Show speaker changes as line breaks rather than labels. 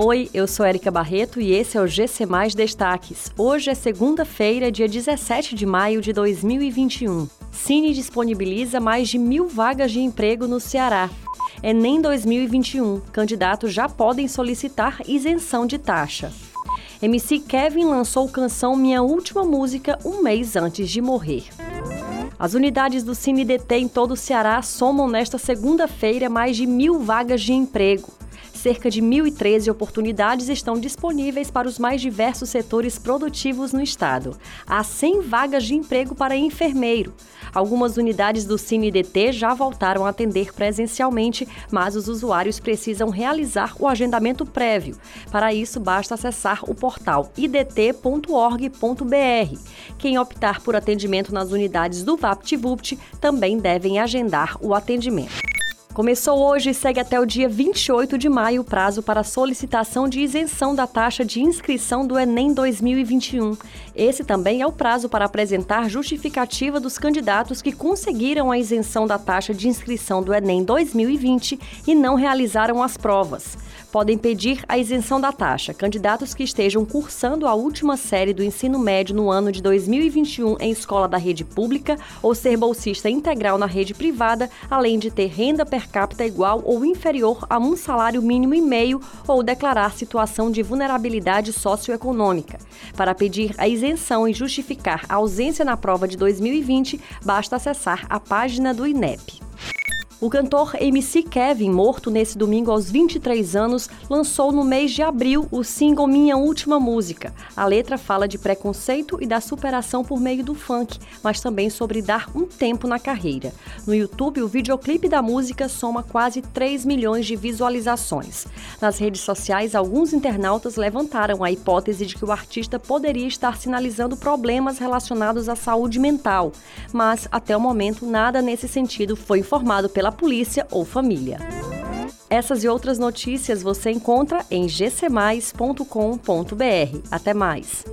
Oi, eu sou Erika Barreto e esse é o GC Mais Destaques. Hoje é segunda-feira, dia 17 de maio de 2021. Cine disponibiliza mais de mil vagas de emprego no Ceará. Enem 2021. Candidatos já podem solicitar isenção de taxa. MC Kevin lançou canção Minha Última Música um mês antes de morrer. As unidades do Cine DT em todo o Ceará somam nesta segunda-feira mais de mil vagas de emprego. Cerca de 1.013 oportunidades estão disponíveis para os mais diversos setores produtivos no estado. Há 100 vagas de emprego para enfermeiro. Algumas unidades do CineDT já voltaram a atender presencialmente, mas os usuários precisam realizar o agendamento prévio. Para isso, basta acessar o portal idt.org.br. Quem optar por atendimento nas unidades do VaptVupt também devem agendar o atendimento. Começou hoje e segue até o dia 28 de maio o prazo para solicitação de isenção da taxa de inscrição do Enem 2021. Esse também é o prazo para apresentar justificativa dos candidatos que conseguiram a isenção da taxa de inscrição do Enem 2020 e não realizaram as provas podem pedir a isenção da taxa candidatos que estejam cursando a última série do ensino médio no ano de 2021 em escola da rede pública ou ser bolsista integral na rede privada, além de ter renda per capita igual ou inferior a um salário mínimo e meio ou declarar situação de vulnerabilidade socioeconômica. Para pedir a isenção e justificar a ausência na prova de 2020, basta acessar a página do INEP. O cantor MC Kevin, morto nesse domingo aos 23 anos, lançou no mês de abril o single Minha Última Música. A letra fala de preconceito e da superação por meio do funk, mas também sobre dar um tempo na carreira. No YouTube, o videoclipe da música soma quase 3 milhões de visualizações. Nas redes sociais, alguns internautas levantaram a hipótese de que o artista poderia estar sinalizando problemas relacionados à saúde mental, mas até o momento nada nesse sentido foi informado pela pela polícia ou família. Essas e outras notícias você encontra em gcmais.com.br. Até mais!